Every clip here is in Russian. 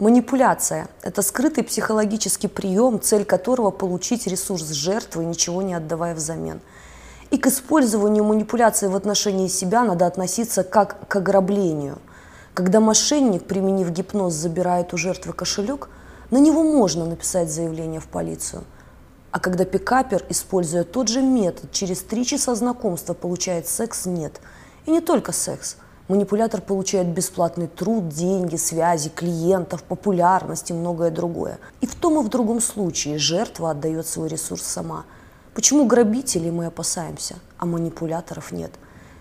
Манипуляция – это скрытый психологический прием, цель которого – получить ресурс жертвы, ничего не отдавая взамен. И к использованию манипуляции в отношении себя надо относиться как к ограблению. Когда мошенник, применив гипноз, забирает у жертвы кошелек, на него можно написать заявление в полицию. А когда пикапер, используя тот же метод, через три часа знакомства получает секс, нет. И не только секс – Манипулятор получает бесплатный труд, деньги, связи, клиентов, популярность и многое другое. И в том и в другом случае жертва отдает свой ресурс сама. Почему грабителей мы опасаемся, а манипуляторов нет?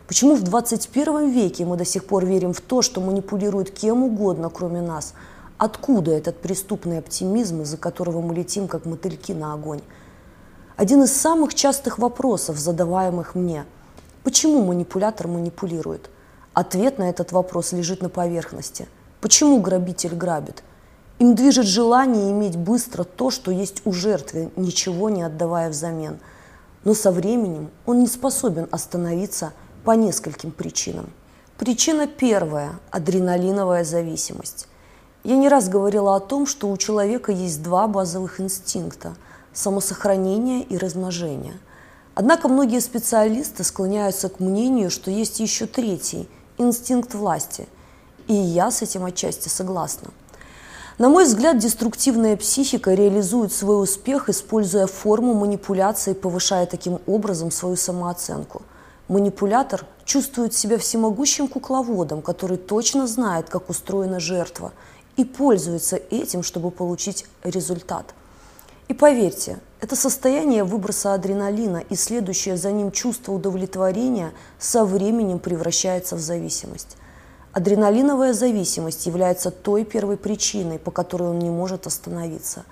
Почему в 21 веке мы до сих пор верим в то, что манипулируют кем угодно, кроме нас? Откуда этот преступный оптимизм, из-за которого мы летим, как мотыльки на огонь? Один из самых частых вопросов, задаваемых мне – почему манипулятор манипулирует – Ответ на этот вопрос лежит на поверхности. Почему грабитель грабит? Им движет желание иметь быстро то, что есть у жертвы, ничего не отдавая взамен. Но со временем он не способен остановиться по нескольким причинам. Причина первая – адреналиновая зависимость. Я не раз говорила о том, что у человека есть два базовых инстинкта – самосохранение и размножение. Однако многие специалисты склоняются к мнению, что есть еще третий – инстинкт власти. И я с этим отчасти согласна. На мой взгляд, деструктивная психика реализует свой успех, используя форму манипуляции, повышая таким образом свою самооценку. Манипулятор чувствует себя всемогущим кукловодом, который точно знает, как устроена жертва, и пользуется этим, чтобы получить результат. И поверьте, это состояние выброса адреналина и следующее за ним чувство удовлетворения со временем превращается в зависимость. Адреналиновая зависимость является той первой причиной, по которой он не может остановиться.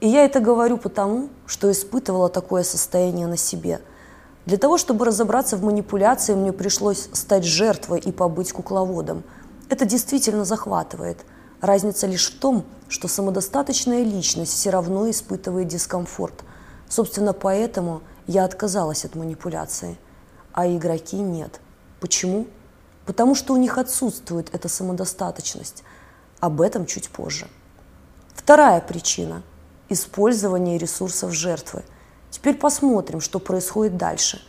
И я это говорю потому, что испытывала такое состояние на себе. Для того, чтобы разобраться в манипуляции, мне пришлось стать жертвой и побыть кукловодом. Это действительно захватывает – Разница лишь в том, что самодостаточная личность все равно испытывает дискомфорт. Собственно, поэтому я отказалась от манипуляции, а игроки нет. Почему? Потому что у них отсутствует эта самодостаточность. Об этом чуть позже. Вторая причина – использование ресурсов жертвы. Теперь посмотрим, что происходит дальше.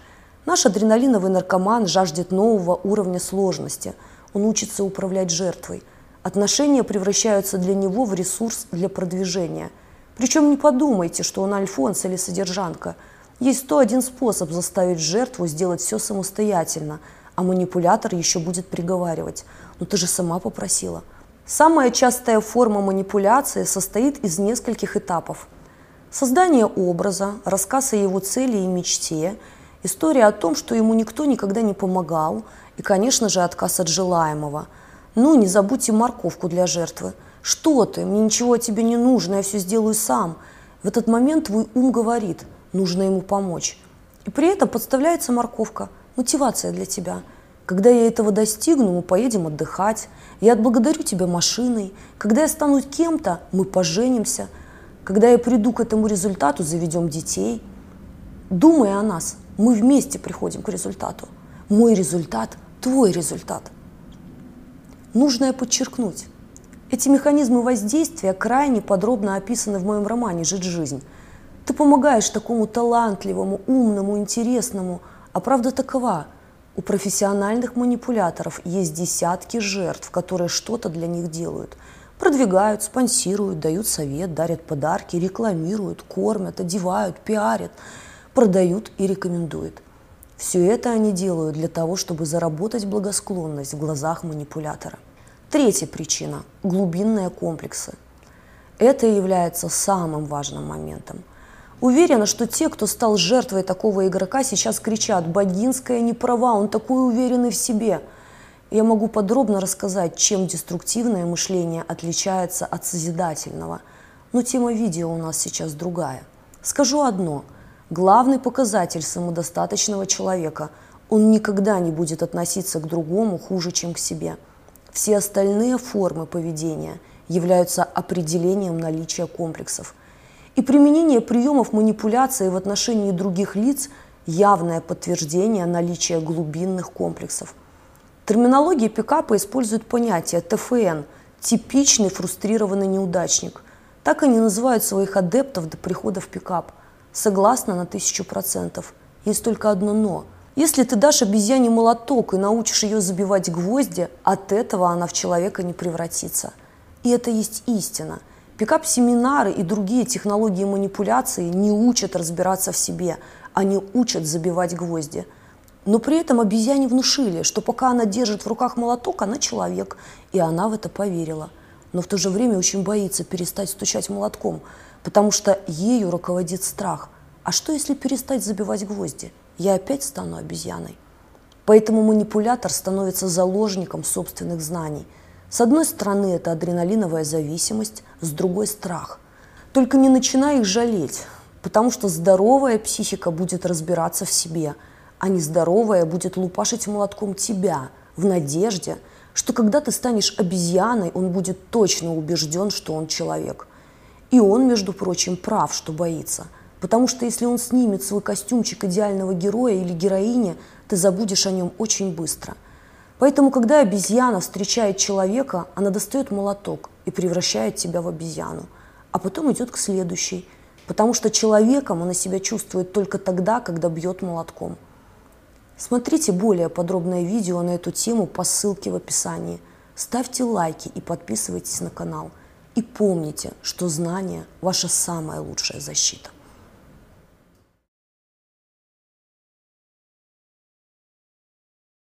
Наш адреналиновый наркоман жаждет нового уровня сложности. Он учится управлять жертвой – Отношения превращаются для него в ресурс для продвижения. Причем не подумайте, что он альфонс или содержанка. Есть 101 способ заставить жертву сделать все самостоятельно, а манипулятор еще будет приговаривать. «Ну ты же сама попросила». Самая частая форма манипуляции состоит из нескольких этапов. Создание образа, рассказ о его цели и мечте, история о том, что ему никто никогда не помогал, и, конечно же, отказ от желаемого – ну, не забудьте морковку для жертвы. Что ты? Мне ничего тебе не нужно, я все сделаю сам. В этот момент твой ум говорит, нужно ему помочь. И при этом подставляется морковка, мотивация для тебя. Когда я этого достигну, мы поедем отдыхать. Я отблагодарю тебя машиной. Когда я стану кем-то, мы поженимся. Когда я приду к этому результату, заведем детей. Думая о нас, мы вместе приходим к результату. Мой результат – твой результат. Нужное подчеркнуть. Эти механизмы воздействия крайне подробно описаны в моем романе «Жить жизнь». Ты помогаешь такому талантливому, умному, интересному, а правда такова. У профессиональных манипуляторов есть десятки жертв, которые что-то для них делают. Продвигают, спонсируют, дают совет, дарят подарки, рекламируют, кормят, одевают, пиарят, продают и рекомендуют. Все это они делают для того, чтобы заработать благосклонность в глазах манипулятора. Третья причина – глубинные комплексы. Это является самым важным моментом. Уверена, что те, кто стал жертвой такого игрока, сейчас кричат «Богинская не права, он такой уверенный в себе». Я могу подробно рассказать, чем деструктивное мышление отличается от созидательного. Но тема видео у нас сейчас другая. Скажу одно – Главный показатель самодостаточного человека – он никогда не будет относиться к другому хуже, чем к себе. Все остальные формы поведения являются определением наличия комплексов. И применение приемов манипуляции в отношении других лиц – явное подтверждение наличия глубинных комплексов. Терминология пикапа использует понятие ТФН – Типичный фрустрированный неудачник. Так они называют своих адептов до прихода в пикап. Согласна на тысячу процентов. Есть только одно «но». Если ты дашь обезьяне молоток и научишь ее забивать гвозди, от этого она в человека не превратится. И это есть истина. Пикап-семинары и другие технологии манипуляции не учат разбираться в себе, они учат забивать гвозди. Но при этом обезьяне внушили, что пока она держит в руках молоток, она человек, и она в это поверила. Но в то же время очень боится перестать стучать молотком, потому что ею руководит страх. А что, если перестать забивать гвозди? я опять стану обезьяной. Поэтому манипулятор становится заложником собственных знаний. С одной стороны, это адреналиновая зависимость, с другой – страх. Только не начинай их жалеть, потому что здоровая психика будет разбираться в себе, а нездоровая будет лупашить молотком тебя в надежде, что когда ты станешь обезьяной, он будет точно убежден, что он человек. И он, между прочим, прав, что боится – Потому что если он снимет свой костюмчик идеального героя или героини, ты забудешь о нем очень быстро. Поэтому, когда обезьяна встречает человека, она достает молоток и превращает тебя в обезьяну. А потом идет к следующей. Потому что человеком она себя чувствует только тогда, когда бьет молотком. Смотрите более подробное видео на эту тему по ссылке в описании. Ставьте лайки и подписывайтесь на канал. И помните, что знание – ваша самая лучшая защита.